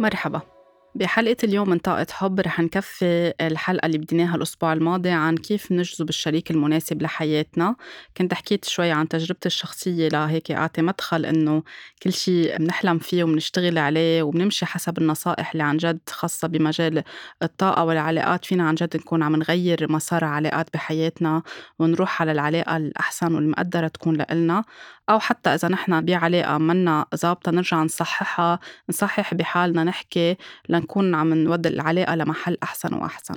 مرحبا. بحلقة اليوم من طاقة حب رح نكفي الحلقة اللي بديناها الأسبوع الماضي عن كيف نجذب الشريك المناسب لحياتنا. كنت حكيت شوي عن تجربتي الشخصية لهيك أعطي مدخل إنه كل شيء بنحلم فيه وبنشتغل عليه وبنمشي حسب النصائح اللي عن جد خاصة بمجال الطاقة والعلاقات. فينا عن جد نكون عم نغير مسار علاقات بحياتنا ونروح على العلاقة الأحسن والمقدرة تكون لإلنا. أو حتى إذا نحن بعلاقة منا ظابطة نرجع نصححها نصحح بحالنا نحكي لنكون عم نودي العلاقة لمحل أحسن وأحسن.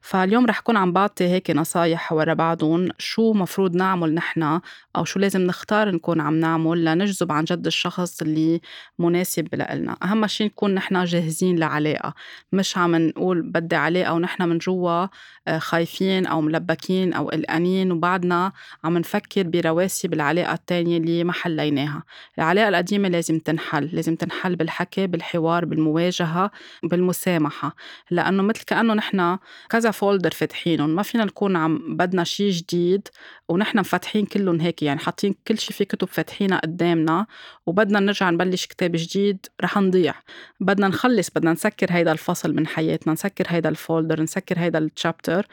فاليوم رح كون عم بعطي هيك نصايح ورا بعضهم شو مفروض نعمل نحن أو شو لازم نختار نكون عم نعمل لنجذب عن جد الشخص اللي مناسب لإلنا. أهم شيء نكون نحن جاهزين لعلاقة. مش عم نقول بدي علاقة ونحن من جوا آه، خايفين أو ملبكين أو قلقانين وبعدنا عم نفكر برواسب العلاقة التانية اللي ما حليناها. العلاقة القديمة لازم تنحل. لازم تنحل بالحكي بالحوار بالمواجهة بالمسامحة. لأنه مثل كأنه نحن كذا folder فاتحينهم ما فينا نكون عم بدنا شيء جديد ونحن مفتحين كلهم هيك يعني حاطين كل شيء في كتب فاتحينها قدامنا وبدنا نرجع نبلش كتاب جديد رح نضيع. بدنا نخلص بدنا نسكر هيدا الفصل من حياتنا نسكر هيدا ال folder نسكر هيدا ال chapter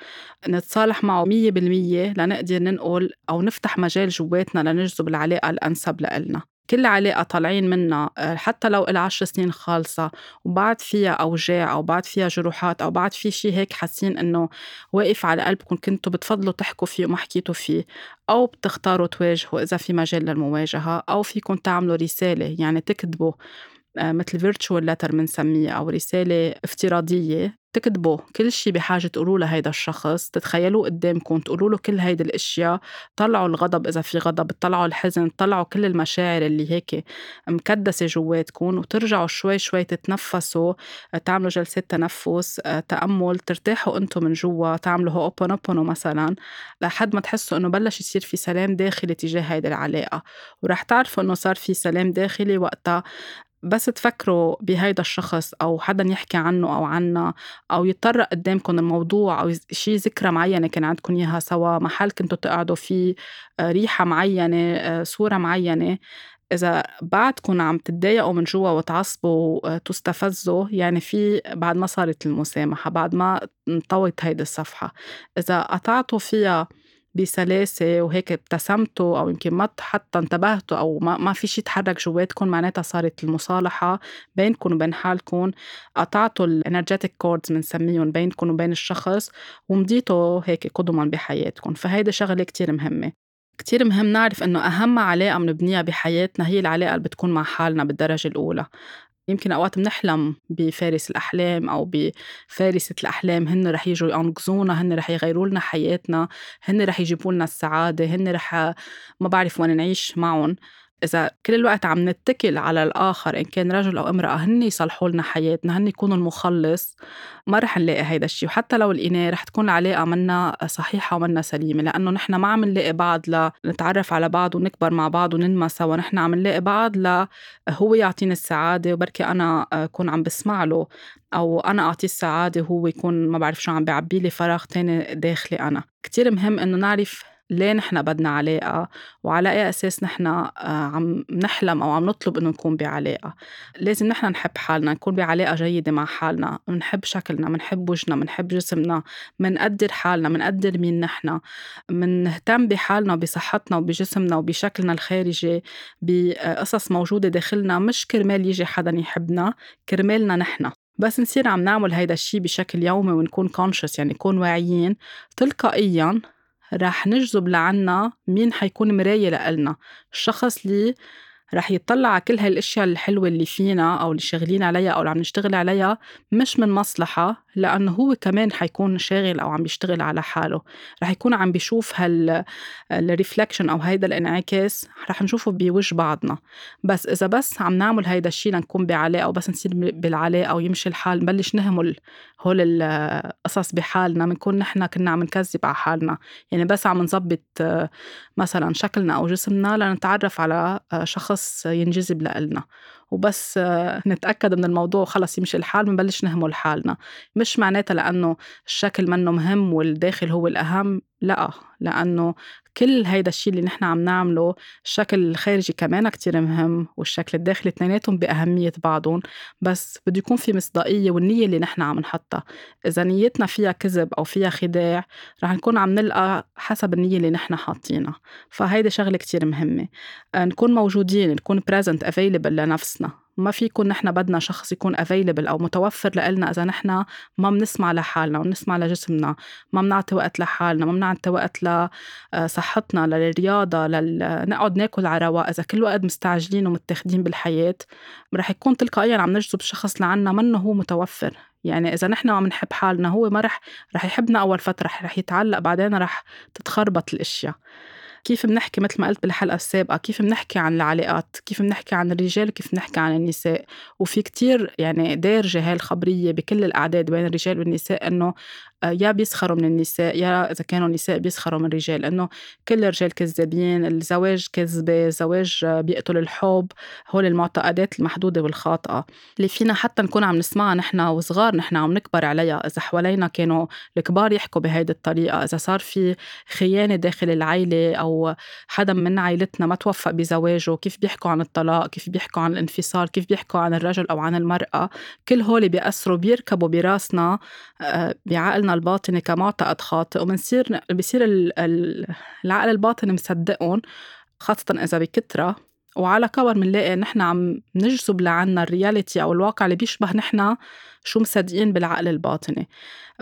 نتصالح معه مية بالمية لنقدر ننقل أو نفتح مجال جواتنا لنجذب العلاقة الأنسب لإلنا. كل علاقة طالعين منها آه، حتى لو إلها عشر سنين خالصة وبعد فيها أوجاع أو بعد فيها جروحات أو بعد في شيء هيك حاسين إنه واقف على قلبكم كنتوا بتفضلوا تحكوا فيه وما حكيتوا فيه أو بتختاروا تواجهوا إذا في مجال للمواجهة أو فيكم تعملوا رسالة يعني تكتبوا مثل فيرتشوال لتر بنسميه أو رسالة افتراضية تكتبوا كل شيء بحاجة تقولوه لهيدا الشخص تتخيلوه قدامكم تقولوا له كل هيدي الأشياء طلعوا الغضب إذا في غضب طلعوا الحزن طلعوا كل المشاعر اللي هيك مكدسة جواتكم وترجعوا شوي شوي تتنفسوا تعملوا جلسات تنفس تأمل ترتاحوا أنتم من جوا تعملوا هوبونوبونو مثلا لحد ما تحسوا إنه بلش يصير في سلام داخلي تجاه هيدي العلاقة. ورح تعرفوا إنه صار في سلام داخلي وقتها بس تفكروا بهيدا الشخص أو حدا يحكي عنه أو عنا أو يتطرق قدامكم الموضوع أو شي ذكرى معينة كان عندكم إياها سوا محل كنتوا تقعدوا فيه آه، ريحة معينة آه، صورة معينة إذا بعدكم عم تتضايقوا من جوا وتعصبوا وتستفزوا يعني في بعد ما صارت المسامحة بعد ما انطوت هيدي الصفحة. إذا قطعتوا فيها بسلاسة وهيك ابتسمتوا أو يمكن ما حتى انتبهتوا أو ما, ما في شيء تحرك جواتكم معناتها صارت المصالحة بينكم وبين حالكم. قطعتوا ال energetic cords بنسميهم بينكم وبين الشخص ومضيتوا هيك قدما بحياتكم. فهيدي شغلة كتير مهمة. كتير مهم نعرف إنه أهم علاقة بنبنيها بحياتنا هي العلاقة اللي بتكون مع حالنا بالدرجة الأولى. يمكن أوقات بنحلم بفارس الأحلام أو بفارسة الأحلام. هن رح يجوا ينقذونا هن رح يغيروا لنا حياتنا هن رح يجيبوا لنا السعادة هن رح ما بعرف وين نعيش معهم إذا كل الوقت عم نتكل على الآخر إن كان رجل أو امرأة هن يصلحوا لنا حياتنا هن يكونوا المخلص ما رح نلاقي هيدا الشيء وحتى لو لقيناه رح تكون العلاقة منا صحيحة ومنا سليمة لأنه نحن ما عم نلاقي بعض لنتعرف على بعض ونكبر مع بعض وننمى سوا. نحن عم نلاقي بعض ل هو يعطيني السعادة وبركي أنا أكون عم بسمع له أو أنا أعطيه السعادة وهو يكون ما بعرف شو عم بيعبي لي فراغ تاني داخلي أنا. كتير مهم إنه نعرف ليه نحن بدنا علاقة وعلى أي أساس نحن آه، عم نحلم أو عم نطلب إنه نكون بعلاقة. لازم نحن نحب حالنا نكون بعلاقة جيدة مع حالنا. منحب شكلنا منحب وجهنا منحب جسمنا منقدر حالنا منقدر مين نحن. منهتم بحالنا وبصحتنا وبجسمنا وبشكلنا الخارجي بقصص موجودة داخلنا. مش كرمال يجي حدا يحبنا كرمالنا نحن. بس نصير عم نعمل هيدا الشيء بشكل يومي ونكون كونشس يعني نكون واعيين تلقائيا رح نجذب لعنا مين حيكون مراية لإلنا. الشخص اللي رح يطلع على كل هالأشياء الحلوة اللي فينا أو اللي شغالين عليها أو اللي عم نشتغل عليها مش من مصلحة. لأنه هو كمان حيكون شاغل أو عم بيشتغل على حاله. رح يكون عم بيشوف هال الريفلكشن أو هيدا الانعكاس رح نشوفه بوجه بعضنا. بس إذا بس عم نعمل هيدا الشيء لنكون بعلاقة وبس نصير بالعلاقة ويمشي الحال نبلش نهمل هول القصص بحالنا بنكون نحن كنا عم نكذب على حالنا. يعني بس عم نظبط مثلا شكلنا أو جسمنا لنتعرف على شخص بس ينجذب لإلنا. وبس نتأكد من الموضوع وخلص يمشي الحال بنبلش نهمل حالنا. مش معناتها لأنه الشكل منه مهم والداخل هو الأهم لأ لأنه كل هيدا الشيء اللي نحن عم نعمله الشكل الخارجي كمان كتير مهم والشكل الداخلي اثنيناتهم بأهمية بعضهم بس بده يكون في مصداقية والنية اللي نحن عم نحطها. إذا نيتنا فيها كذب أو فيها خداع رح نكون عم نلقى حسب النية اللي نحن حاطينها. فهيدي شغلة كتير مهمة. نكون موجودين نكون present available لنفسنا. ما في يكون نحن بدنا شخص يكون افيلبل أو متوفر لنا إذا نحن ما بنسمع لحالنا وبنسمع لجسمنا ما بنعطي وقت لحالنا ما بنعطي وقت لصحتنا للرياضة لنقعد ناكل على رواق. إذا كل وقت مستعجلين ومتاخدين بالحياة رح يكون تلقائيا عم نجذب الشخص لعنا منه هو متوفر. يعني إذا نحن ما بنحب حالنا هو ما رح رح يحبنا أول فترة رح يتعلق بعدين رح تتخربط الأشياء. كيف بنحكي مثل ما قلت بالحلقة السابقة؟ كيف بنحكي عن العلاقات؟ كيف بنحكي عن الرجال؟ وكيف بنحكي عن النساء؟ وفي كتير يعني دارجة هاي الخبرية بكل الأعداد بين الرجال والنساء إنه يا بيسخروا من النساء يا إذا كانوا النساء بيسخروا من الرجال إنه كل الرجال كذابين الزواج كذبة الزواج بيقتل الحب. هول المعتقدات المحدودة والخاطئة. اللي فينا حتى نكون عم نسمعها نحن وصغار نحن عم نكبر عليها. إذا حوالينا كانوا الكبار يحكوا بهيدي الطريقة. إذا صار في خيانة داخل العيلة أو حدا من عائلتنا ما توفق بزواجه كيف بيحكوا عن الطلاق؟ كيف بيحكوا عن الانفصال؟ كيف بيحكوا عن الرجل أو عن المرأة؟ كل هول بيأثروا بيركبوا براسنا آه، بعقلنا الباطني كمعتقد خاطئ وبنصير بصير العقل الباطني مصدقهم خاصة إذا بكترة. وعلى كبر بنلاقي نحن عم نجذب لعنا الرياليتي أو الواقع اللي بيشبه نحن شو مصدقين بالعقل الباطني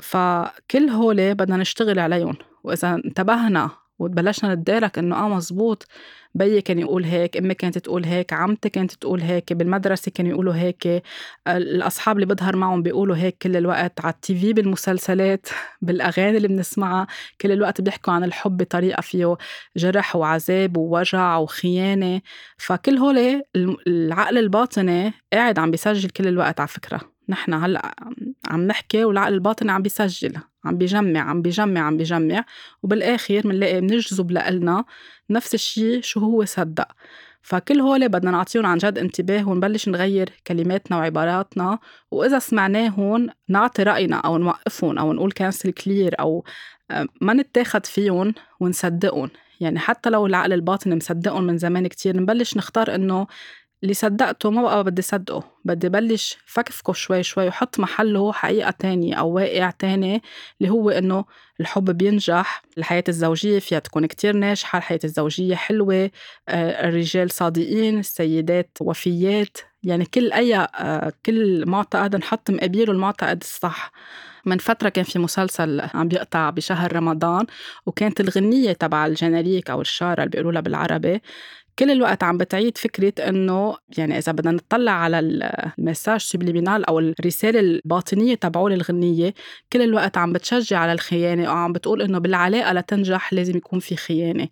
فكل هول بدنا نشتغل عليهم. وإذا انتبهنا وبلشنا نتدارك إنه آه مزبوط بيي كان يقول هيك أمي كانت تقول هيك عمتي كانت تقول هيك بالمدرسة كانوا يقولوا هيك الأصحاب اللي بظهر معهم بيقولوا هيك كل الوقت على التي في بالمسلسلات بالأغاني اللي بنسمعها كل الوقت بيحكوا عن الحب بطريقة فيه جرح وعذاب ووجع وخيانة. فكل هول العقل الباطني قاعد عم بيسجل كل الوقت على فكرة. نحن هلأ عم نحكي والعقل الباطني عم بيسجل. عم بيجمع عم بيجمع عم بيجمع وبالآخر بنلاقي بنجذب لنا نفس الشيء شو هو صدق. فكل هول بدنا نعطيهم عن جد انتباه ونبلش نغير كلماتنا وعباراتنا وإذا سمعناهم نعطي رأينا أو نوقفهم أو نقول cancel clear أو آه، ما نتاخد فيهم ونصدقهم يعني حتى لو العقل الباطني مصدقهم من زمان كتير نبلش نختار إنه اللي صدقته ما بقى بدي صدقه بدي بلش فكفكه شوي شوي وحط محله حقيقة تانية أو واقع تاني اللي هو إنه الحب بينجح الحياة الزوجية فيها تكون كتير ناجحة الحياة الزوجية حلوة آه، الرجال صادقين السيدات وفيات يعني كل أي آه، كل معتقد نحط مقابله المعتقد الصح. من فترة كان في مسلسل عم بيقطع بشهر رمضان وكانت الغنية تبع ال générique أو الشارة اللي بيقولوا لها بالعربي كل الوقت عم بتعيد فكرة إنه يعني إذا بدنا نطلع على ال message subliminal أو الرسالة الباطنية تبعول الغنية كل الوقت عم بتشجع على الخيانة أو عم بتقول إنه بالعلاقة لتنجح لازم يكون في خيانة.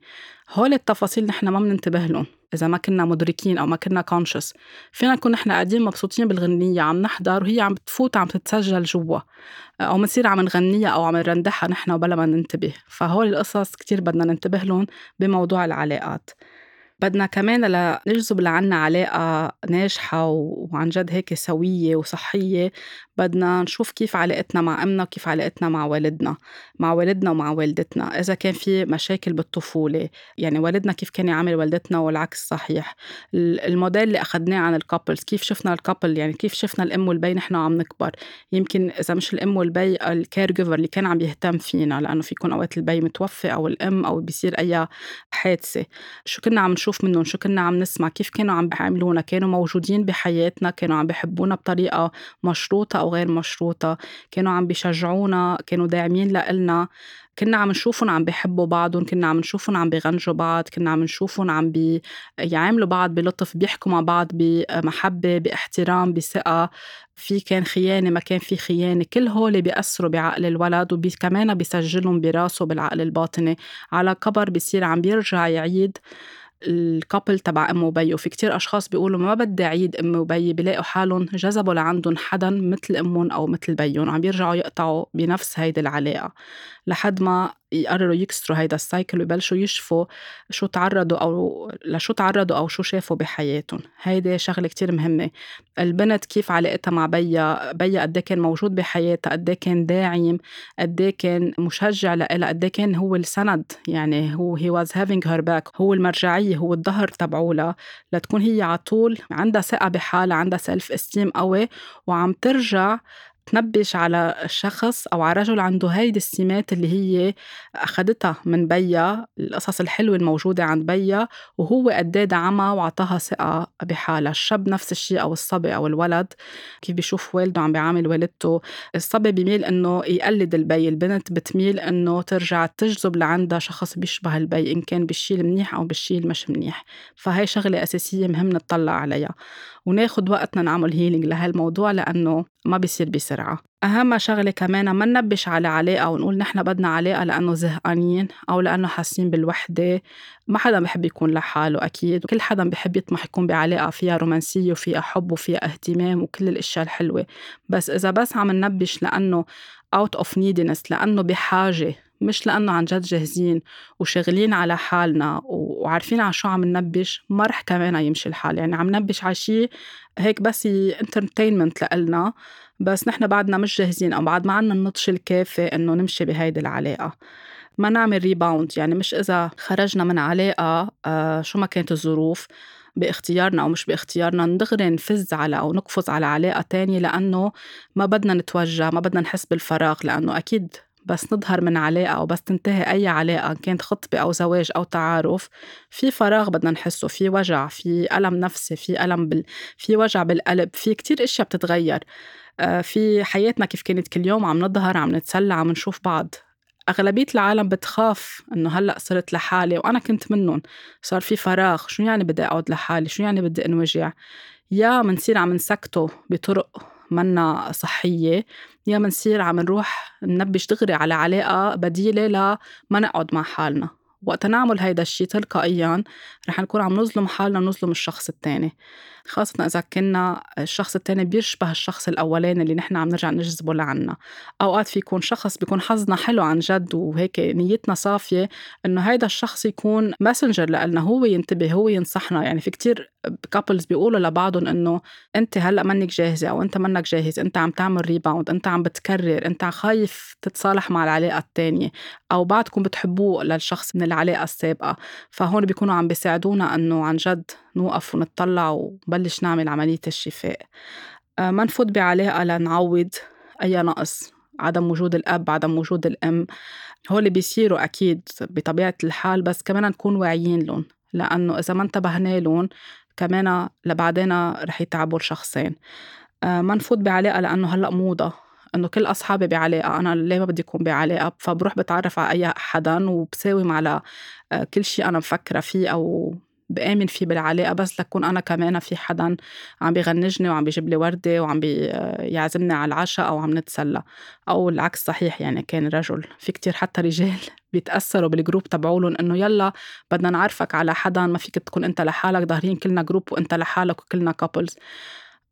هول التفاصيل نحن ما بننتبه لهم إذا ما كنا مدركين أو ما كنا conscious فينا نكون نحن قاعدين مبسوطين بالغنية عم نحضر وهي عم بتفوت عم تتسجل جوا. أو بنصير عم نغنيها أو عم نرندحها نحن وبلا ما ننتبه. فهول القصص كتير بدنا ننتبه لهم بموضوع العلاقات. بدنا كمان لنجذب لعنا علاقة ناجحة وعن جد هيك سوية وصحية. بدنا نشوف كيف علاقتنا مع أمنا وكيف علاقتنا مع والدنا مع والدنا ومع والدتنا إذا كان في مشاكل بالطفولة. يعني والدنا كيف كان يعامل والدتنا والعكس صحيح. الموديل اللي أخذناه عن ال couples كيف شفنا ال couple يعني كيف شفنا الأم والبي نحن عم نكبر. يمكن إذا مش الأم والبي ال caregiver اللي كان عم يهتم فينا لأنه في يكون أوقات البي متوفي أو الأم أو بيصير أي حادثة. شو كنا عم نشوف منهم شو كنا عم نسمع كيف كانوا عم بيعاملونا كانوا موجودين بحياتنا كانوا عم بيحبونا بطريقة مشروطة أو غير مشروطة كانوا عم بيشجعونا كانوا داعمين لإلنا. كنا عم نشوفهم عم بيحبوا بعضهم كنا عم نشوفهم عم بيغنجوا بعض كنا عم نشوفهم عم بيعاملوا بعض بلطف بيحكوا مع بعض بمحبة باحترام بثقة. في كان خيانة ما كان في خيانة. كل هول بيأثروا بعقل الولد وكمان بيسجلهم براسه بالعقل الباطني على كبر بيصير عم بيرجع يعيد ال couple تبع أم وبي وفي كتير أشخاص بيقولوا ما بدي أعيد أم وبي بيلاقوا حالهم جذبوا لعندهم حدا مثل أمهم أو مثل بيهم عم بيرجعوا يقطعوا بنفس هيدي العلاقة لحد ما يقرروا يكسروا هيدا ال cycle ويبلشوا يشفوا شو تعرضوا أو لشو تعرضوا أو شو شافوا بحياتهم. هيدي شغلة كتير مهمة. البنت كيف علاقتها مع بيا؟ بيا قد إيه كان موجود بحياتها؟ قد إيه كان داعم؟ قد إيه كان مشجع لها؟ قد كان هو السند؟ يعني هو هي was having her back هو المرجعية هو الظهر تبعولها لتكون هي على طول عندها ثقة بحالها عندها self esteem قوي وعم ترجع تنبش على شخص أو على رجل عنده هيدي السمات اللي هي أخدتها من بيا القصص الحلوة الموجودة عند بيا وهو قد دعمها وعطاها ثقة بحالها. الشاب نفس الشيء أو الصبي أو الولد كيف بيشوف والده عم بيعامل والدته. الصبي بيميل إنه يقلد البي البنت بتميل إنه ترجع تجذب لعندها شخص بيشبه البي إن كان بالشيء المنيح أو بالشيء مش منيح. فهي شغلة أساسية مهم نطلع عليها. وناخد وقتنا نعمل healing لهالموضوع لأنه ما بيصير بسرعة. أهم شغلة كمان ما ننبش على علاقة ونقول نحن بدنا علاقة لأنه زهقانين أو لأنه حاسين بالوحدة. ما حدا بحب يكون لحاله أكيد. وكل حدا بحب يطمح يكون بعلاقة فيها رومانسية وفيها حب وفيها اهتمام وكل الأشياء الحلوة. بس إذا بس عم ننبش لأنه out of neediness لأنه بحاجة مش لأنه عن جد جاهزين وشغلين على حالنا وعارفين على شو عم ننبش ما رح كمان يمشي الحال. يعني عم ننبش على شيء هيك بس انترتينمنت لإلنا بس نحن بعدنا مش جاهزين أو بعد ما عنا النضج الكافي إنه نمشي بهيدي العلاقة. ما نعمل ريباوند يعني مش إذا خرجنا من علاقة آه شو ما كانت الظروف باختيارنا أو مش باختيارنا ندغري نفز على أو نقفز على علاقة تانية لأنه ما بدنا نتوجع ما بدنا نحس بالفراغ لأنه أكيد بس نظهر من علاقة أو بس تنتهي أي علاقة كانت خطبة أو زواج أو تعارف في فراغ بدنا نحسه في وجع في ألم نفسي في ألم بال... في وجع بالقلب في كتير أشياء بتتغير. آه، في حياتنا كيف كانت كل يوم عم نظهر عم نتسلى عم نشوف بعض. أغلبية العالم بتخاف إنه هلأ صرت لحالي وأنا كنت منهم. صار في فراغ شو يعني بدي أقعد لحالي؟ شو يعني بدي أنوجع؟ يا منصير عم نسكته بطرق منا صحية. يا منصير عم نروح ننبش دغري على علاقة بديلة لما نقعد مع حالنا. وقت نعمل هيدا الشيء تلقائيا رح نكون عم نظلم حالنا ونظلم الشخص التاني. خاصة إذا كنا الشخص التاني بيشبه الشخص الأولاني اللي نحن عم نرجع نجذبه لعنا. أوقات في يكون شخص بيكون حظنا حلو عن جد وهيك نيتنا صافية إنه هيدا الشخص يكون messenger لنا هو ينتبه هو ينصحنا. يعني في كتير couples بيقولوا لبعضهم إنه أنت هلأ منك جاهزة أو أنت منك جاهز أنت عم تعمل rebound أنت عم بتكرر أنت خايف تتصالح مع العلاقة التانية. أو بعدكم بتحبوه للشخص من العلاقة السابقة فهون بيكونوا عم بيساعدونا إنه عن جد نوقف ونطلع ونبلش نعمل عملية الشفاء. آه، ما نفوت بعلاقة لنعوض أي نقص عدم وجود الأب عدم وجود الأم. هول بيصيروا أكيد بطبيعة الحال بس كمان نكون واعيين لهم لأنه إذا ما انتبهنا لهم كمان لبعدين رح يتعبوا الشخصين. آه، ما نفوت بعلاقة لأنه هلأ موضة. إنه كل أصحابي بعلاقة أنا ليه ما بدي اكون بعلاقة؟ فبروح بتعرف على أي حدا وبساوم على آه، كل شيء أنا مفكرة فيه أو بآمن فيه بالعلاقة بس لكون أنا كمان في حدا عم بيغنجني وعم بيجيب لي وردة وعم بيعزمني على العشاء أو عم نتسلى. أو العكس صحيح يعني كان رجل في كتير حتى رجال بيتأثروا بال group تبعولن إنه يلا بدنا نعرفك على حدا ما فيك تكون أنت لحالك ظاهرين كلنا group وأنت لحالك وكلنا couples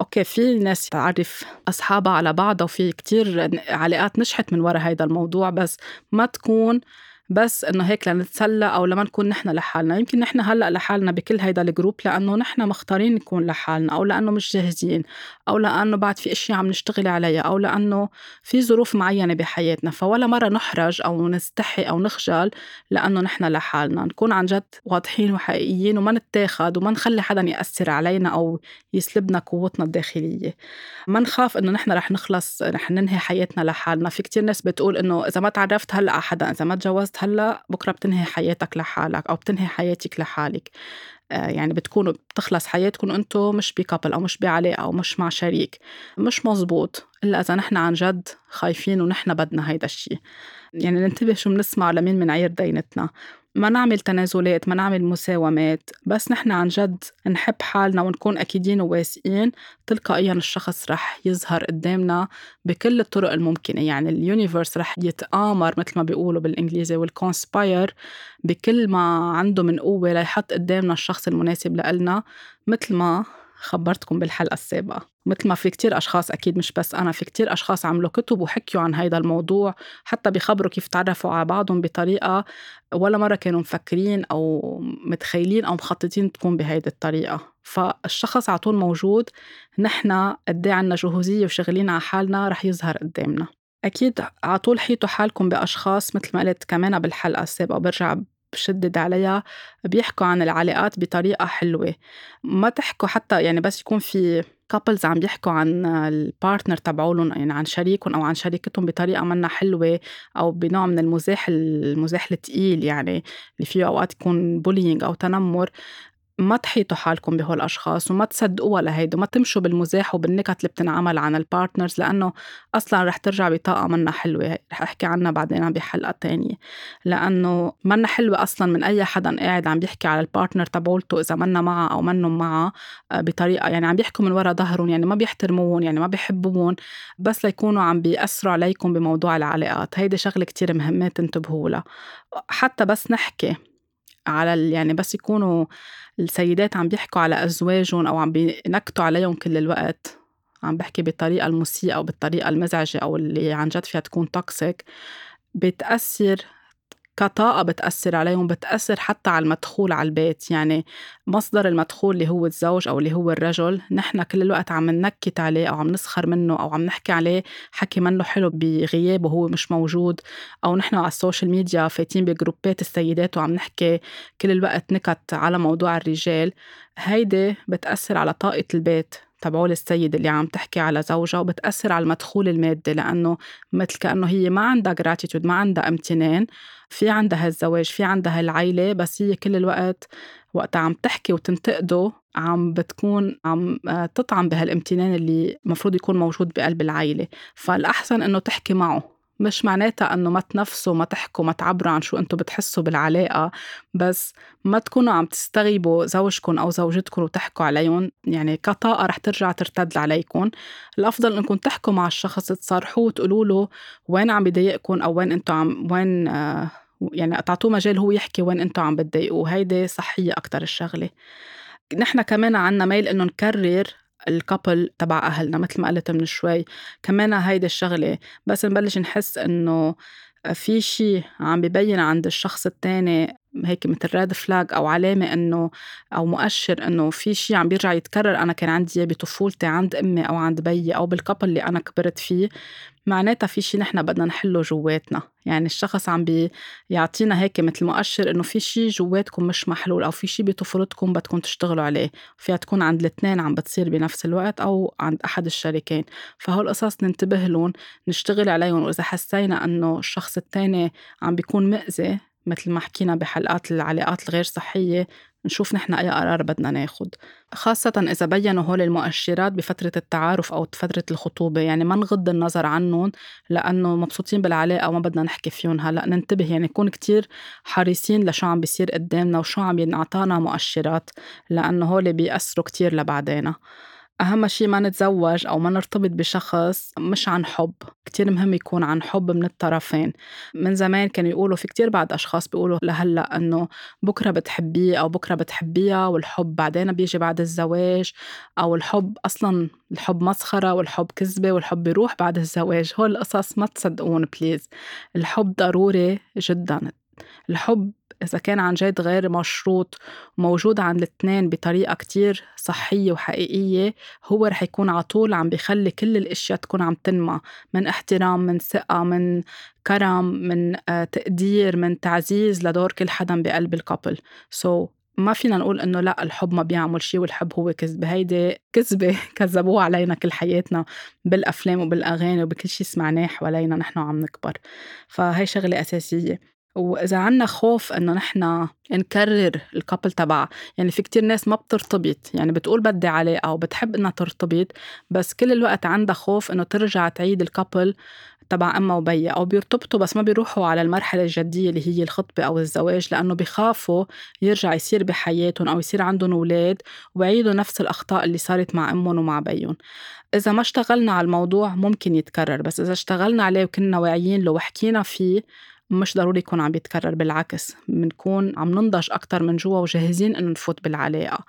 okay في ناس تعرف أصحابها على بعضها وفي كتير علاقات نجحت من وراء هيدا الموضوع بس ما تكون بس إنه هيك لنتسلى أو لما نكون نحن لحالنا. يمكن نحن هلأ لحالنا بكل هيدا الجروب لأنه نحن مختارين نكون لحالنا أو لأنه مش جاهزين أو لأنه بعد في أشياء عم نشتغل عليها أو لأنه في ظروف معينة بحياتنا. فولا مرة نحرج أو نستحي أو نخجل لأنه نحن لحالنا. نكون عن جد واضحين وحقيقيين وما نتاخد وما نخلي حدا يأثر علينا أو يسلبنا قوتنا الداخلية. ما نخاف إنه نحن رح نخلص رح ننهي حياتنا لحالنا. في كتير ناس بتقول إنه إذا ما تعرفت هلأ على حدا إذا ما تجوزت هلا بكرة بتنهي حياتك لحالك أو بتنهي حياتك لحالك. آه، يعني بتكونوا بتخلص حياتكم أنتم مش ب couple أو مش بعلاقة أو مش مع شريك. مش مزبوط الا إذا نحن عن جد خايفين ونحن بدنا هيدا الشيء يعني ننتبه شو بنسمع لمين من عير دينتنا. ما نعمل تنازلات ما نعمل مساومات بس نحن عن جد نحب حالنا ونكون أكيدين وواثقين تلقائيا الشخص رح يظهر قدامنا بكل الطرق الممكنة. يعني ال universe رح يتآمر مثل ما بيقولوا بالإنجليزي وال conspire بكل ما عنده من قوة ليحط قدامنا الشخص المناسب لنا مثل ما خبرتكم بالحلقة السابقة. مثل ما في كتير أشخاص أكيد مش بس أنا في كتير أشخاص عملوا كتب وحكيوا عن هيدا الموضوع حتى بيخبروا كيف تعرفوا على بعضهم بطريقة ولا مرة كانوا مفكرين أو متخيلين أو مخططين تكون بهيدي الطريقة. فالشخص على طول موجود. نحن قد عنا جهوزية وشغلين على حالنا رح يظهر قدامنا. أكيد على طول حيطوا حالكم بأشخاص مثل ما قلت كمان بالحلقة السابقة برجع بشدد عليها بيحكوا عن العلاقات بطريقة حلوة. ما تحكوا حتى يعني بس يكون في couples عم بيحكوا عن ال partner تبعولن يعني عن شريكهم أو عن شريكتهم بطريقة منا حلوة أو بنوع من المزاح المزاح الثقيل يعني اللي فيه أوقات يكون bullying أو تنمر. ما تحيطوا حالكم بهول الأشخاص وما تصدقوها لهيدي وما تمشوا بالمزاح وبالنكت اللي بتنعمل عن ال partners لأنه أصلا رح ترجع بطاقة منا حلوة. رح أحكي عنها بعدين بحلقة تانية. لأنه منا حلوة أصلا من أي حدا قاعد عم بيحكي على البارتنر تبعولته إذا منا معها أو منهم معها آه، بطريقة يعني عم بيحكوا من ورا ظهرهم يعني ما بيحترموهم يعني ما بيحبوهم بس ليكونوا عم بيأثروا عليكم بموضوع العلاقات. هيدي شغلة كتير مهمة تنتبهوا لها. حتى بس نحكي على يعني بس يكونوا السيدات عم بيحكوا على أزواجهم أو عم بينكتوا عليهم كل الوقت. عم بحكي بالطريقة المسيئة أو بالطريقة المزعجة أو اللي عن جد فيها تكون toxic بتأثر كطاقة بتأثر عليهم بتأثر حتى على المدخول على البيت. يعني مصدر المدخول اللي هو الزوج أو اللي هو الرجل نحن كل الوقت عم ننكت عليه أو عم نسخر منه أو عم نحكي عليه حكي منه حلو بغيابه وهو مش موجود. أو نحن على السوشيال ميديا فايتين بجروبات السيدات وعم نحكي كل الوقت نكت على موضوع الرجال. هيدي بتأثر على طاقة البيت. تبعول السيد اللي عم تحكي على زوجها وبتأثر على المدخول المادي لأنه مثل كأنه هي ما عندها جراتيتود ما عندها امتنان في عندها الزواج في عندها العيلة بس هي كل الوقت وقتها عم تحكي وتنتقده عم بتكون عم آه، تطعم بهالامتنان اللي المفروض يكون موجود بقلب العيلة. فالأحسن إنه تحكي معه. مش معناتها إنه ما تنفسوا ما تحكوا ما تعبروا عن شو أنتم بتحسوا بالعلاقة بس ما تكونوا عم تستغيبوا زوجكم أو زوجتكم وتحكوا عليهم يعني كطاقة رح ترجع ترتد عليكم الأفضل انكم تحكوا مع الشخص تصارحوه وتقولوا له وين عم بضايقكم أو وين أنتم عم وين آه يعني تعطوه مجال هو يحكي وين أنتم عم بتضايقوه. هيدي صحية أكثر الشغلة. نحن كمان عنا ميل إنه نكرر الكابل تبع أهلنا مثل ما قلت من شوي. كمان هيدي الشغلة بس نبلش نحس إنه في شيء عم ببين عند الشخص التاني هيك مثل ريد فلاج أو علامة إنه أو مؤشر إنه في شيء عم بيرجع يتكرر. أنا كان عندي إياه بطفولتي عند أمي أو عند بيي أو بالكابل اللي أنا كبرت فيه معناتها في شيء نحن بدنا نحله جواتنا. يعني الشخص عم بيعطينا هيك مثل مؤشر إنه في شيء جواتكم مش محلول أو في شيء بطفولتكم بدكم تشتغلوا عليه. فيها تكون عند الاثنين عم بتصير بنفس الوقت أو عند أحد الشريكين. فهول القصص ننتبه لهم نشتغل عليهم. وإذا حسينا إنه الشخص الثاني عم بيكون مأذي مثل ما حكينا بحلقات العلاقات الغير صحية نشوف نحن أي قرار بدنا ناخد. خاصة إذا بينوا هول المؤشرات بفترة التعارف أو فترة الخطوبة يعني ما نغض النظر عنهم لأنه مبسوطين بالعلاقة وما بدنا نحكي فيهم هلأ. ننتبه يعني نكون كتير حريصين لشو عم بيصير قدامنا وشو عم ينعطانا مؤشرات لأنه هول بيأثروا كتير لبعدين أهم شيء ما نتزوج أو ما نرتبط بشخص مش عن حب. كتير مهم يكون عن حب من الطرفين. من زمان كانوا يقولوا في كتير بعض أشخاص بيقولوا لهلأ أنه بكرة بتحبيه أو بكرة بتحبيها والحب بعدين بيجي بعد الزواج أو الحب أصلا الحب مسخرة والحب كذبة والحب بيروح بعد الزواج. هول القصص ما تصدقون بليز الحب ضروري جدا. الحب إذا كان عن جد غير مشروط وموجود عند الاثنين بطريقة كتير صحية وحقيقية هو رح يكون على طول عم بيخلي كل الأشياء تكون عم تنمى من احترام من ثقة من كرم من آه، تقدير من تعزيز لدور كل حدا بقلب ال couple. so, ما فينا نقول إنه لأ الحب ما بيعمل شيء والحب هو كذبه هيدي كذبة كذبوها علينا كل حياتنا بالأفلام وبالأغاني وبكل شيء سمعناه حوالينا نحن عم نكبر. فهي شغلة أساسية. وإذا عنا خوف إنه نحن نكرر الكابل تبع يعني في كتير ناس ما بترتبط يعني بتقول بدي علاقه وبتحب إنها ترتبط بس كل الوقت عندها خوف إنه ترجع تعيد الكابل تبع أمها وبيها أو بيرتبطوا بس ما بيروحوا على المرحلة الجدية اللي هي الخطبة أو الزواج لأنه بيخافوا يرجع يصير بحياتهم أو يصير عندهم أولاد ويعيدوا نفس الأخطاء اللي صارت مع أمهم ومع بيهم. إذا ما اشتغلنا على الموضوع ممكن يتكرر بس إذا اشتغلنا عليه وكنا واعيين له وحكينا فيه مش ضروري يكون عم بيتكرر بالعكس بنكون عم ننضج أكتر من جوا وجاهزين إنه نفوت بالعلاقة.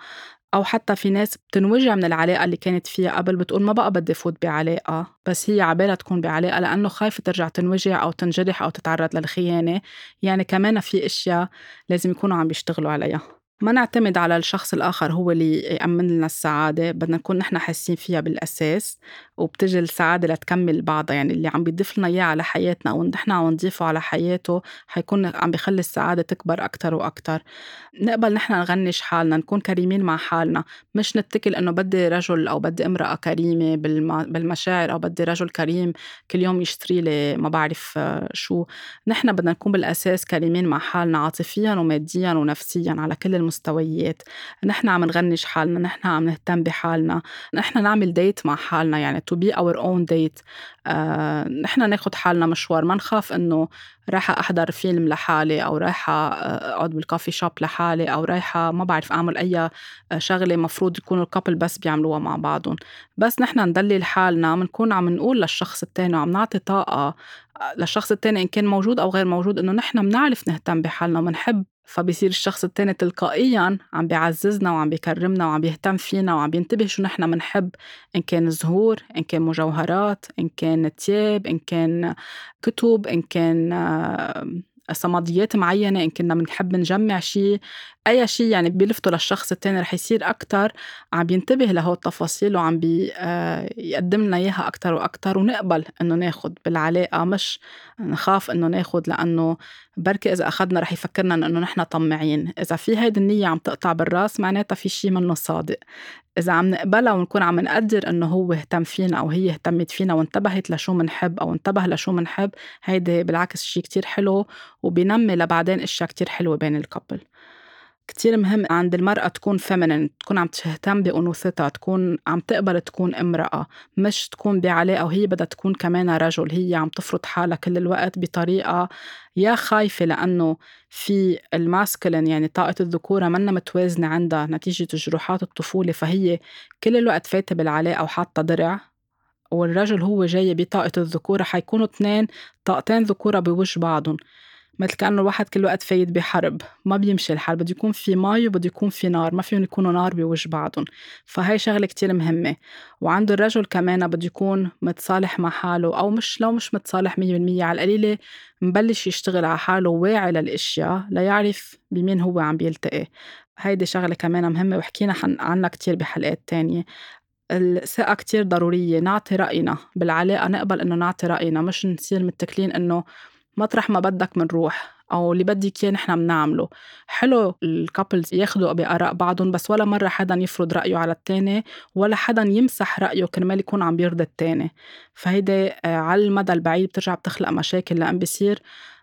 أو حتى في ناس بتنوجع من العلاقة اللي كانت فيها قبل بتقول ما بقى بدي فوت بعلاقة بس هي عبالها تكون بعلاقة لأنه خايفة ترجع تنوجع أو تنجرح أو تتعرض للخيانة. يعني كمان في أشياء لازم يكونوا عم بيشتغلوا عليها. ما نعتمد على الشخص الآخر هو اللي يأمن لنا السعادة بدنا نكون نحن حاسين فيها بالأساس وبتجي السعادة لتكمل بعضها. يعني اللي عم بيضيف لنا إياه على حياتنا أو نحن عم نضيفه على حياته حيكون عم بيخلي السعادة تكبر أكتر وأكتر. نقبل نحن نغنش حالنا نكون كريمين مع حالنا. مش نتكل إنه بدي رجل أو بدي امرأة كريمة بالمشاعر أو بدي رجل كريم كل يوم يشتري لي ما بعرف آه، شو. نحن بدنا نكون بالأساس كريمين مع حالنا عاطفيا وماديا ونفسيا على كل المستويات. نحن عم نغنش حالنا نحن عم نهتم بحالنا. نحن نعمل ديت مع حالنا يعني be our own date. آه، نحن ناخد حالنا مشوار. ما نخاف إنه رايحة أحضر فيلم لحالي أو رايحة آه، أقعد بالكافي شوب لحالي أو رايحة ما بعرف أعمل أي آه، شغلة مفروض يكونوا الكابل بس بيعملوها مع بعضهم. بس نحن ندلل حالنا بنكون عم نقول للشخص التاني وعم نعطي طاقة للشخص التاني إن كان موجود أو غير موجود إنه نحن بنعرف نهتم بحالنا وبنحب فبصير الشخص التاني تلقائيا عم بيعززنا وعم بيكرمنا وعم بيهتم فينا وعم بينتبه شو نحن بنحب إن كان زهور إن كان مجوهرات إن كان تياب إن كان كتب إن كان صمديات معينة إن كنا بنحب نجمع شيء أي شيء يعني بيلفتوا للشخص التاني رح يصير أكتر عم بينتبه لهو التفاصيل وعم بيقدم آه، لنا إياها أكتر وأكتر ونقبل إنه ناخد بالعلاقة مش نخاف إنه ناخد لأنه بركي إذا أخدنا رح يفكرنا إنه نحن طماعين. إذا في هيدي النية عم تقطع بالراس معناتها في شيء منه صادق. إذا عم نقبلها ونكون عم نقدر إنه هو اهتم فينا أو هي اهتمت فينا وانتبهت لشو منحب أو انتبه لشو منحب هيدي بالعكس شيء كتير حلو وبينمي لبعدين أشياء كتير حلوة بين ال couple كتير مهم عند المرأة تكون feminine تكون عم تهتم بأنوثتها تكون عم تقبل تكون امرأة مش تكون بعلاقة وهي بدها تكون كمان رجل هي عم تفرض حالها كل الوقت بطريقة يا خايفة لأنه في ال masculine يعني طاقة الذكورة منا متوازنة عندها نتيجة جروحات الطفولة فهي كل الوقت فايتة بالعلاقة وحاطة درع والرجل هو جاي بطاقة الذكورة حيكونوا اثنين طاقتين ذكورة بوجه بعضهم. مثل كأنه الواحد كل وقت فايت بحرب ما بيمشي الحال بده يكون في مي وبده يكون في نار ما فيهم يكونوا نار بوجه بعضهم. فهي شغلة كتير مهمة. وعنده الرجل كمان بده يكون متصالح مع حاله أو مش لو مش متصالح مية بالمية على القليلة مبلش يشتغل على حاله واعي للأشياء ليعرف بمين هو عم بيلتقي. هيدي شغلة كمان مهمة وحكينا عنها كتير بحلقات تانية. الثقة كتير ضرورية نعطي رأينا. بالعلاقة نقبل إنه نعطي رأينا مش نصير متكلين إنه مطرح ما بدك منروح أو اللي بدك إياه نحن بنعمله حلو الكابلز ياخذوا بآراء بعضهم بس ولا مرة حدا يفرض رأيه على الثاني ولا حدا يمسح رأيه كرمال يكون عم بيرضي الثاني فهيدي آه، على المدى البعيد بترجع بتخلق مشاكل لأن بصير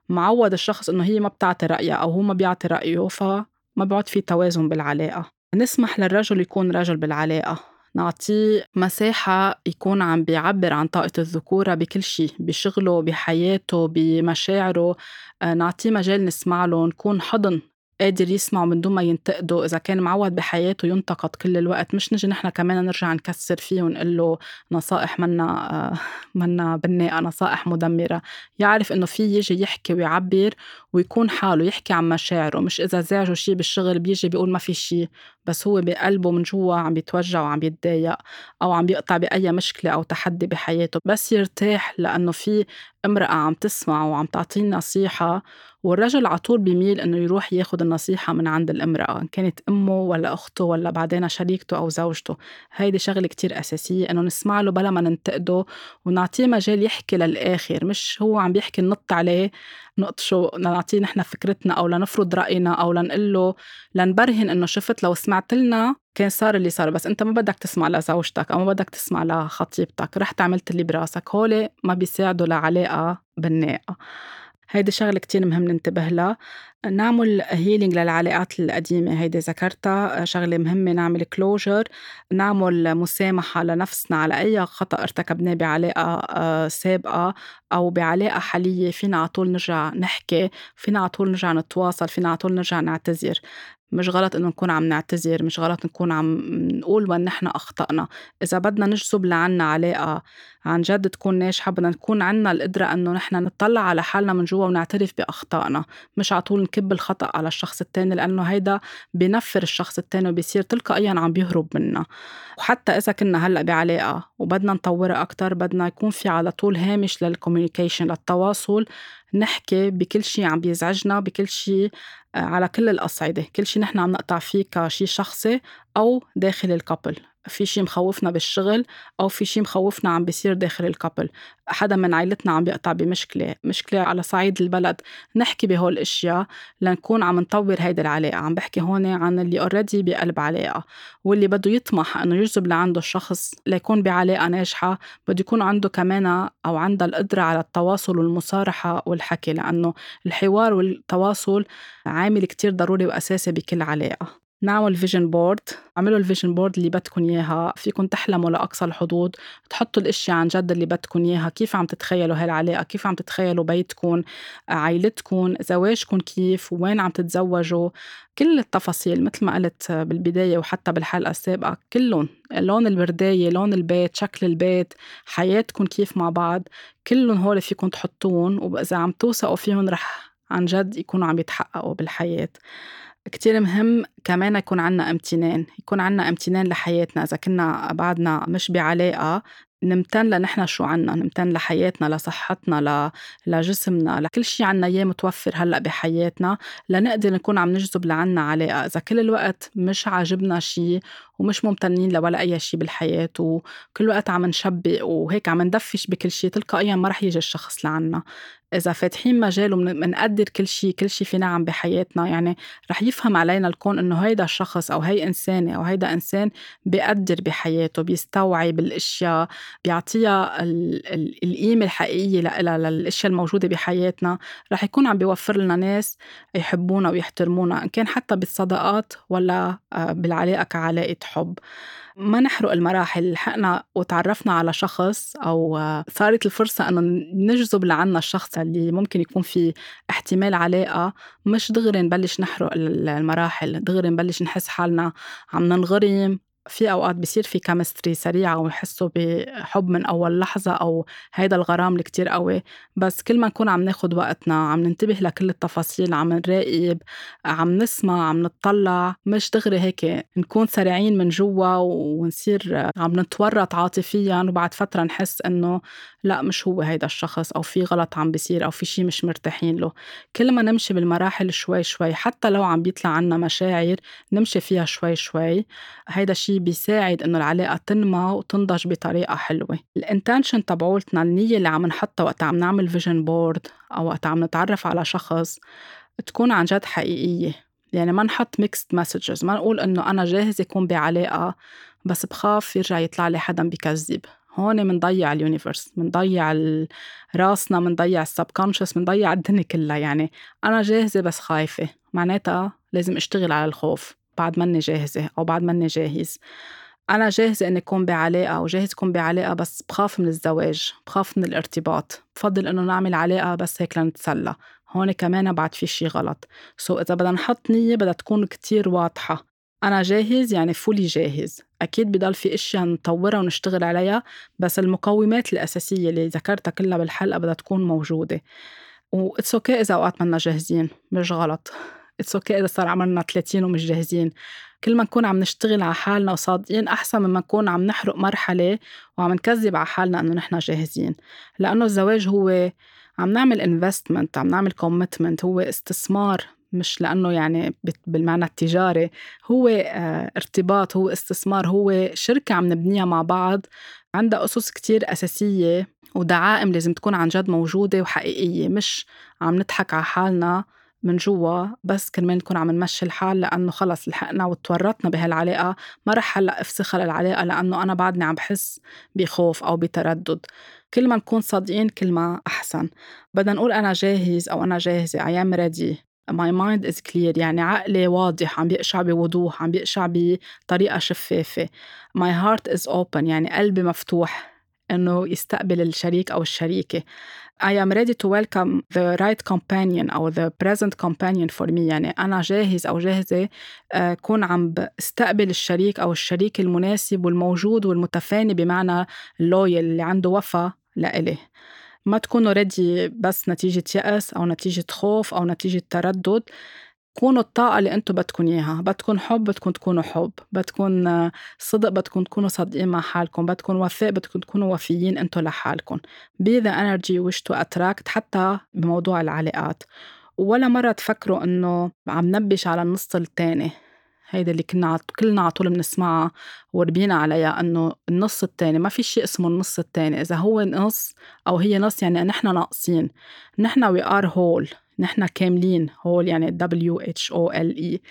معود الشخص إنه هي ما بتعطي رأيها أو هو ما بيعطي رأيه فما بيعود في توازن بالعلاقة. نسمح للرجل يكون رجل بالعلاقة. نعطيه مساحة يكون عم بيعبر عن طاقة الذكورة بكل شيء بشغله بحياته بمشاعره. آه، نعطيه مجال نسمع له نكون حضن قادر يسمع من دون ما ينتقده. إذا كان معود بحياته ينتقد كل الوقت. مش نجي نحن كمان نرجع نكسر فيه ونقول له نصائح منا آه، منا بناءة نصائح مدمرة. يعرف إنه في يجي يحكي ويعبر ويكون حاله يحكي عن مشاعره. مش إذا زعجه شيء بالشغل بيجي بيقول ما في شيء بس هو بقلبه من جوا عم بيتوجع وعم بيتضايق أو عم بيقطع بأي مشكلة أو تحدي بحياته بس يرتاح لأنه في امرأة عم تسمع وعم تعطيه نصيحة والرجل على طول بيميل إنه يروح ياخذ النصيحة من عند الامرأة إن كانت أمه ولا أخته ولا بعدين شريكته أو زوجته. هيدي شغلة كتير أساسية إنه نسمع له بلا ما ننتقده ونعطيه مجال يحكي للآخر مش هو عم بيحكي ننط عليه نقطشه نعطيه نحن فكرتنا أو لنفرض رأينا أو لنقول له لنبرهن إنه شفت لو سمعت لنا كان صار اللي صار بس أنت ما بدك تسمع لزوجتك أو ما بدك تسمع لخطيبتك رحت عملت اللي براسك هول ما بيساعدوا لعلاقة بناءه هيدي شغلة كتير مهم ننتبه لها. نعمل healing للعلاقات القديمة هيدي ذكرتها. شغلة مهمة نعمل closure نعمل مسامحة لنفسنا على أي خطأ ارتكبناه بعلاقة آه، سابقة أو بعلاقة حالية. فينا على طول نرجع نحكي فينا على طول نرجع نتواصل فينا على طول نرجع نعتذر. مش غلط إنه نكون عم نعتذر مش غلط نكون عم نقول وين نحن أخطأنا. إذا بدنا نجذب لعنا علاقة عن جد تكون ناجحة بدنا نكون عنا القدرة إنه نحن نطلع على حالنا من جوا ونعترف بأخطائنا. مش على طول نكب الخطأ على الشخص التاني لأنه هيدا بينفر الشخص التاني وبيصير تلقائيا عم بيهرب منا. وحتى إذا كنا هلأ بعلاقة وبدنا نطورها أكتر بدنا يكون في على طول هامش لل communication للتواصل نحكي بكل شيء عم بيزعجنا بكل شيء آه، على كل الأصعدة. كل شيء نحن عم نقطع فيه كشي شخصي أو داخل ال couple في شي مخوفنا بالشغل أو في شي مخوفنا عم بيصير داخل ال couple حدا من عائلتنا عم بيقطع بمشكلة مشكلة على صعيد البلد. نحكي بهول الأشياء لنكون عم نطور هيدي العلاقة. عم بحكي هون عن اللي already بقلب علاقة واللي بده يطمح إنه يجذب لعنده الشخص ليكون بعلاقة ناجحة بده يكون عنده كمان أو عندها القدرة على التواصل والمصارحة والحكي لأنه الحوار والتواصل عامل كتير ضروري وأساسي بكل علاقة. نعمل vision board اعملوا ال vision board اللي بدكم إياها. فيكم تحلموا لأقصى الحدود. تحطوا الاشياء عن جد اللي بدكم إياها. كيف عم تتخيلوا هالعلاقة؟ كيف عم تتخيلوا بيتكم عائلتكم زواجكم كيف؟ وين عم تتزوجوا؟ كل التفاصيل مثل ما قلت بالبداية وحتى بالحلقة السابقة كلهم لون البرداية لون البيت شكل البيت حياتكم كيف مع بعض. كلهم هول فيكم تحطون وإذا عم توثقوا فيهم رح عن جد يكونوا عم يتحققوا بالحياة. كتير مهم كمان يكون عنا امتنان يكون عنا امتنان لحياتنا. إذا كنا بعدنا مش بعلاقة نمتن لنحن شو عنا؟ نمتن لحياتنا لصحتنا لجسمنا لكل شيء عنا إياه متوفر هلأ بحياتنا. لنقدر نكون عم نجذب لعنا علاقة. إذا كل الوقت مش عاجبنا شيء ومش ممتنين لولا أي شيء بالحياة وكل وقت عم نشبق وهيك عم ندفش بكل شيء تلقائيا ما رح يجي الشخص لعنا. إذا فاتحين مجال ومنقدر كل شيء كل شيء في نعم بحياتنا يعني رح يفهم علينا الكون إنه هيدا الشخص أو هي إنسانة أو هيدا إنسان بيقدر بحياته بيستوعب الأشياء بيعطيها القيمة الحقيقية لها للأشياء الموجودة بحياتنا. رح يكون عم بيوفر لنا ناس يحبونا ويحترمونا إن كان حتى بالصداقات ولا آه، بالعلاقة كعلاقة حب. ما نحرق المراحل لحقنا وتعرفنا على شخص أو صارت الفرصة أنه نجذب لعنا الشخص اللي ممكن يكون في احتمال علاقة مش دغري نبلش نحرق المراحل دغري نبلش نحس حالنا عم ننغرم. في أوقات بصير في كيمستري سريعه ويحسوا بحب من أول لحظة أو هيدا الغرام اللي كتير قوي. بس كل ما نكون عم ناخد وقتنا عم ننتبه لكل التفاصيل عم نراقب عم نسمع عم نطلع مش دغري هيك نكون سريعين من جوا ونصير عم نتورط عاطفيا وبعد فترة نحس إنه لا مش هو هيدا الشخص أو في غلط عم بيصير أو في شيء مش مرتاحين له. كل ما نمشي بالمراحل شوي شوي حتى لو عم بيطلع عنا مشاعر نمشي فيها شوي شوي. هيدا الشيء بيساعد إنه العلاقة تنمى وتنضج بطريقة حلوة. ال intention تبعولتنا النية اللي عم نحطها وقت عم نعمل vision board أو وقت عم نتعرف على شخص تكون عن جد حقيقية. يعني ما نحط mixed messages ما نقول إنه أنا جاهز يكون بعلاقة بس بخاف يرجع يطلع لي حدا بكذب. هون منضيع ال universe منضيع راسنا منضيع ال subconscious منضيع الدنيا كلها. يعني أنا جاهزة بس خايفة. معناتها لازم أشتغل على الخوف بعد مني جاهزة أو بعد مني جاهز. أنا جاهزة إني أكون بعلاقة وجاهز أكون بعلاقة بس بخاف من الزواج بخاف من الارتباط. بفضل إنه نعمل علاقة بس هيك لنتسلى. هون كمان بعد في شي غلط. so إذا بدنا نحط نية بدها تكون كتير واضحة. أنا جاهز يعني fully جاهز. أكيد بضل في أشياء نطورها ونشتغل عليها بس المقومات الأساسية اللي ذكرتها كلها بالحلقة بدها تكون موجودة. و it's okay إذا أوقات منا جاهزين مش غلط. it's okay إذا صار عمرنا 30 ومش جاهزين. كل ما نكون عم نشتغل على حالنا وصادقين أحسن مما نكون عم نحرق مرحلة وعم نكذب على حالنا إنه نحن جاهزين. لأنه الزواج هو عم نعمل investment عم نعمل commitment هو استثمار مش لأنه يعني بالمعنى التجاري هو آه، ارتباط هو استثمار هو شركة عم نبنيها مع بعض عندها أسس كتير أساسية ودعائم لازم تكون عن جد موجودة وحقيقية مش عم نضحك على حالنا من جوا بس كرمال نكون عم نمشي الحال لأنه خلص لحقنا وتورطنا بهالعلاقة ما رح هلأ افسخها للعلاقة لأنه أنا بعدني عم بحس بخوف أو بتردد. كل ما نكون صادقين كل ما أحسن. بدنا نقول أنا جاهز أنا جاهزة I am ready. My mind is clear. يعني عقلي واضح عم بيقشع بوضوح عم بيقشع بطريقة شفافة. My heart is open. يعني قلبي مفتوح إنه يستقبل الشريك أو الشريكة. I am ready to welcome the right companion أو the present companion for me. يعني أنا جاهز أو جاهزة آه، كون عم بستقبل الشريك أو الشريك المناسب والموجود والمتفاني بمعنى اللويل اللي عنده وفا لإلي. ما تكونوا ريدي بس نتيجة يأس أو نتيجة خوف أو نتيجة تردد. كونوا الطاقة اللي أنتم بدكم إياها، بدكم حب بدكم تكونوا حب، بدكم صدق بدكم تكونوا صادقين مع حالكم، بدكم وفاء بدكم تكونوا وفيين أنتم لحالكم. The energy you wish to attract حتى بموضوع العلاقات. ولا مرة تفكروا إنه عم نبش على النص الثاني هيدا اللي كنا كلنا على طول بنسمعها وربينا عليها إنه النص الثاني ما في شيء اسمه النص الثاني إذا هو نص أو هي نص يعني نحن ناقصين. نحن we are whole نحن كاملين هول يعني دبليو اتش أو ال اي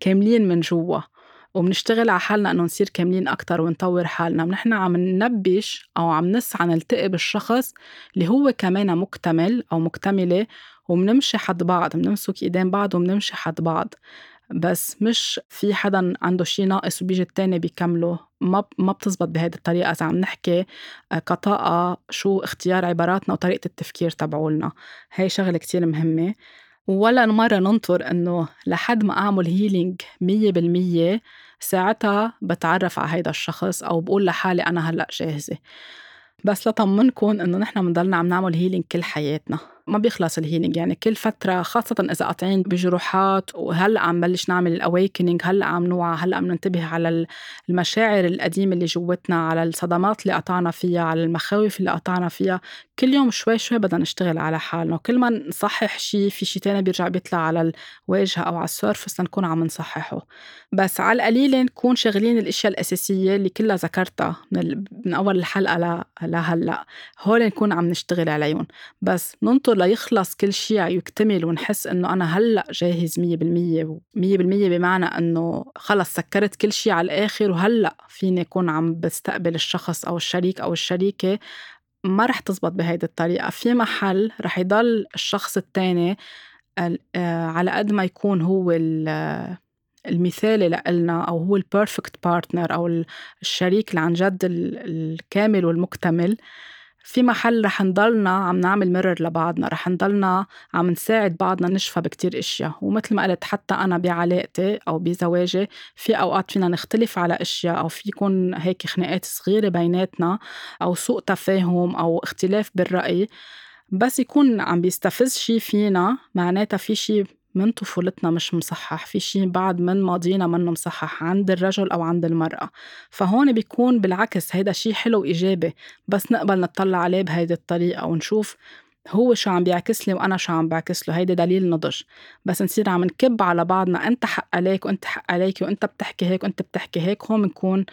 كاملين من جوا. وبنشتغل على حالنا إنه نصير كاملين أكثر ونطور حالنا. نحن عم ننبش أو عم نسعى نلتقي بالشخص اللي هو كمان مكتمل أو مكتملة وبنمشي حد بعض. بنمسك إيدين بعض وبنمشي حد بعض. بس مش في حدا عنده شيء ناقص وبيجي التاني بيكمله. ما ما بتزبط بهيدي الطريقة. إذا عم نحكي آه، كطاقة شو اختيار عباراتنا وطريقة التفكير تبعولنا. هاي شغلة كتير مهمة. ولا مرة ننطر إنه لحد ما أعمل healing مية بالمية ساعتها بتعرف على هيدا الشخص أو بقول لحالي أنا هلأ جاهزة. بس لطمنكم إنه نحن بنضلنا عم نعمل healing كل حياتنا. ما بيخلص ال healing يعني كل فترة خاصة إذا قاطعين بجروحات وهلأ عم بلش نعمل ال awakening هلأ عم نوعى هلأ عم ننتبه على المشاعر القديمة اللي جوتنا على الصدمات اللي قطعنا فيها على المخاوف اللي قطعنا فيها. كل يوم شوي شوي بدنا نشتغل على حالنا. وكل ما نصحح شيء في شيء تاني بيرجع بيطلع على الواجهة أو على السيرفس لنكون عم نصححه. بس على القليلة نكون شاغلين الأشياء الأساسية اللي كلها ذكرتها من, من أول الحلقة لهلأ. هول نكون عم نشتغل عليهم. بس ننطر ليخلص كل شيء يكتمل ونحس إنه أنا هلأ جاهز مية بالمية مية بالمية بمعنى إنه خلص سكرت كل شيء على الآخر وهلأ فيني أكون عم بستقبل الشخص أو الشريك أو الشريكة. ما رح تزبط بهيدي الطريقة. في محل رح يضل الشخص التاني آه، على قد ما يكون هو المثالي لإلنا أو هو ال perfect partner أو الشريك اللي عن جد الكامل والمكتمل. في محل رح نضلنا عم نعمل mirror لبعضنا رح نضلنا عم نساعد بعضنا نشفى بكتير إشياء. ومثل ما قلت حتى أنا بعلاقتي أو بزواجي في أوقات فينا نختلف على إشياء أو في يكون هيك خناقات صغيرة بيناتنا أو سوء تفاهم أو اختلاف بالرأي بس يكون عم بيستفز شي فينا معناتها في شي من طفولتنا مش مصحح في شيء بعد من ماضينا منه مصحح عند الرجل أو عند المرأة. فهون بيكون بالعكس هيدا شيء حلو وإيجابي بس نقبل نطلع عليه بهيدي الطريقة ونشوف هو شو عم بيعكس لي وأنا شو عم بعكس له. هيدا دليل نضج. بس نصير عم نكب على بعضنا أنت حق عليك وأنت حق عليك وأنت بتحكي هيك وأنت بتحكي هيك هون بنكون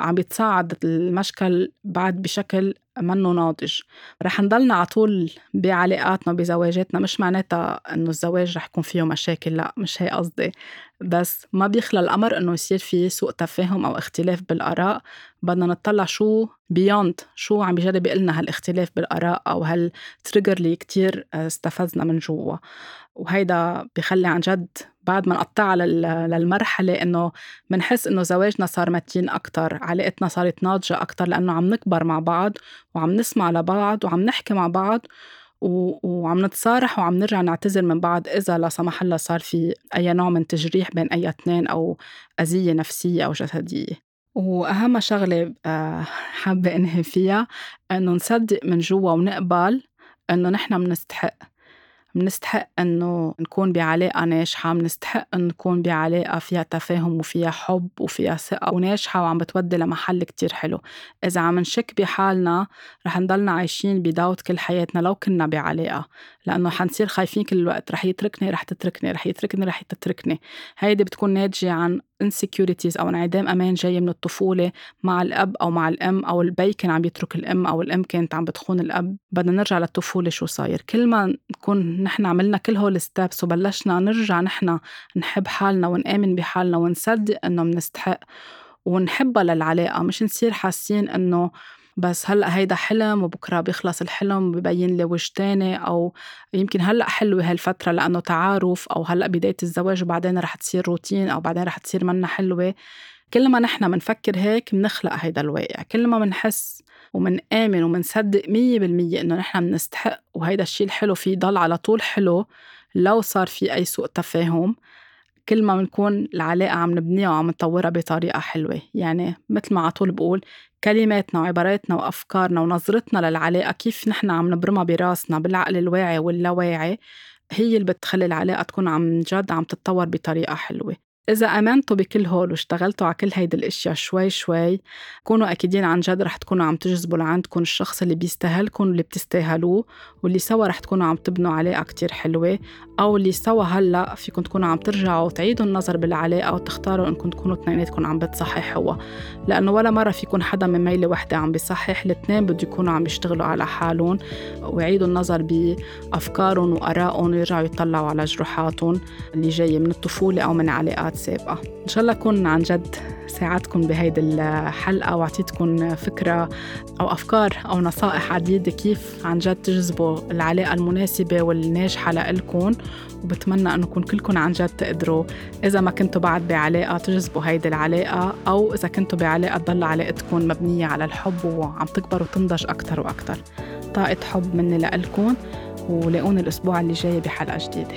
عم بيتصاعد المشكل بعد بشكل منه ناضج. رح نضلنا على طول بعلاقاتنا بزواجاتنا مش معناتها إنه الزواج رح يكون فيه مشاكل لا مش هي قصدي. بس ما بيخلى الأمر إنه يصير في سوء تفاهم أو اختلاف بالآراء. بدنا نطلع شو beyond شو عم بيجرب يقلنا هالاختلاف بالآراء أو هال trigger اللي كتير استفزنا من جوا. وهيدا بخلي عن جد بعد ما نقطعها للمرحلة إنه بنحس إنه زواجنا صار متين أكتر علاقتنا صارت ناضجة أكتر لأنه عم نكبر مع بعض وعم نسمع لبعض وعم نحكي مع بعض وعم نتصارح وعم نرجع نعتذر من بعض إذا لا سمح الله صار في أي نوع من تجريح بين أي اثنين أو أذية نفسية أو جسدية. وأهم شغلة آه، حابة أنهي فيها إنه نصدق من جوا ونقبل إنه نحن بنستحق منستحق إنه نكون بعلاقة ناجحة منستحق إنه نكون بعلاقة فيها تفاهم وفيها حب وفيها ثقة وناجحة وعم بتودي لمحل كتير حلو. إذا عم نشك بحالنا رح نضلنا عايشين بداوت كل حياتنا لو كنا بعلاقة لأنه حنصير خايفين كل الوقت رح يتركني رح تتركني رح يتركني رح تتركني هيدي بتكون ناتجة عن insecurities أو انعدام أمان جاي من الطفولة مع الأب أو مع الأم أو البي كان عم يترك الأم أو الأم كانت عم بتخون الأب. بدنا نرجع للطفولة شو صاير. كل ما نكون نحن عملنا كل هول ال steps وبلشنا نرجع نحن نحب حالنا ونآمن بحالنا ونصدق إنه منستحق ونحبها للعلاقة مش نصير حاسين إنه بس هلأ هيدا حلم وبكرة بيخلص الحلم ببين لي وجه تاني أو يمكن هلأ حلوة هالفترة لأنه تعارف أو هلأ بداية الزواج وبعدين رح تصير روتين أو بعدين رح تصير منا حلوة. كل ما نحن منفكر هيك منخلق هيدا الواقع. كل ما منحس ومنآمن ومنصدق مية بالمية إنه نحن منستحق وهيدا الشيء الحلو فيه ضل على طول حلو لو صار في أي سوء تفاهم. كل ما بنكون العلاقة عم نبنيها وعم نطورها بطريقة حلوة. يعني مثل ما على طول بقول كلماتنا وعباراتنا وأفكارنا ونظرتنا للعلاقة كيف نحن عم نبرمها براسنا بالعقل الواعي واللاواعي هي اللي بتخلي العلاقة تكون عم جد عم تتطور بطريقة حلوة. إذا آمنتوا بكل هول واشتغلتوا على كل هيدي الأشياء شوي شوي كونوا أكيدين عن جد رح تكونوا عم تجذبوا لعندكم الشخص اللي بيستاهلكم واللي بتستاهلوه واللي سوا رح تكونوا عم تبنوا علاقة كتير حلوة أو اللي سوا هلأ فيكم تكونوا عم ترجعوا وتعيدوا النظر بالعلاقة وتختاروا إنكم تكونوا اثنيناتكم عم بتصححوا. لأنه ولا مرة فيكم حدا من ميلة وحدة عم بيصحح الاثنين بده يكونوا عم يشتغلوا على حالهم ويعيدوا النظر بأفكارهم وآرائهم ويرجعوا يطلعوا على جروحاتهم اللي جاية من الطفولة أو من علاقات سابقة. إن شاء الله أكون عن جد ساعدتكم بهيدي الحلقة وأعطيتكم فكرة أو أفكار أو نصائح عديدة كيف عن جد تجذبوا العلاقة المناسبة والناجحة لإلكم. وبتمنى أنكم كلكم عن جد تقدروا إذا ما كنتوا بعد بعلاقة تجذبوا هيدي العلاقة أو إذا كنتوا بعلاقة تضل علاقتكم مبنية على الحب وعم تكبر وتنضج أكتر وأكتر. طاقة حب مني لإلكم ولاقوني الأسبوع اللي جاي بحلقة جديدة.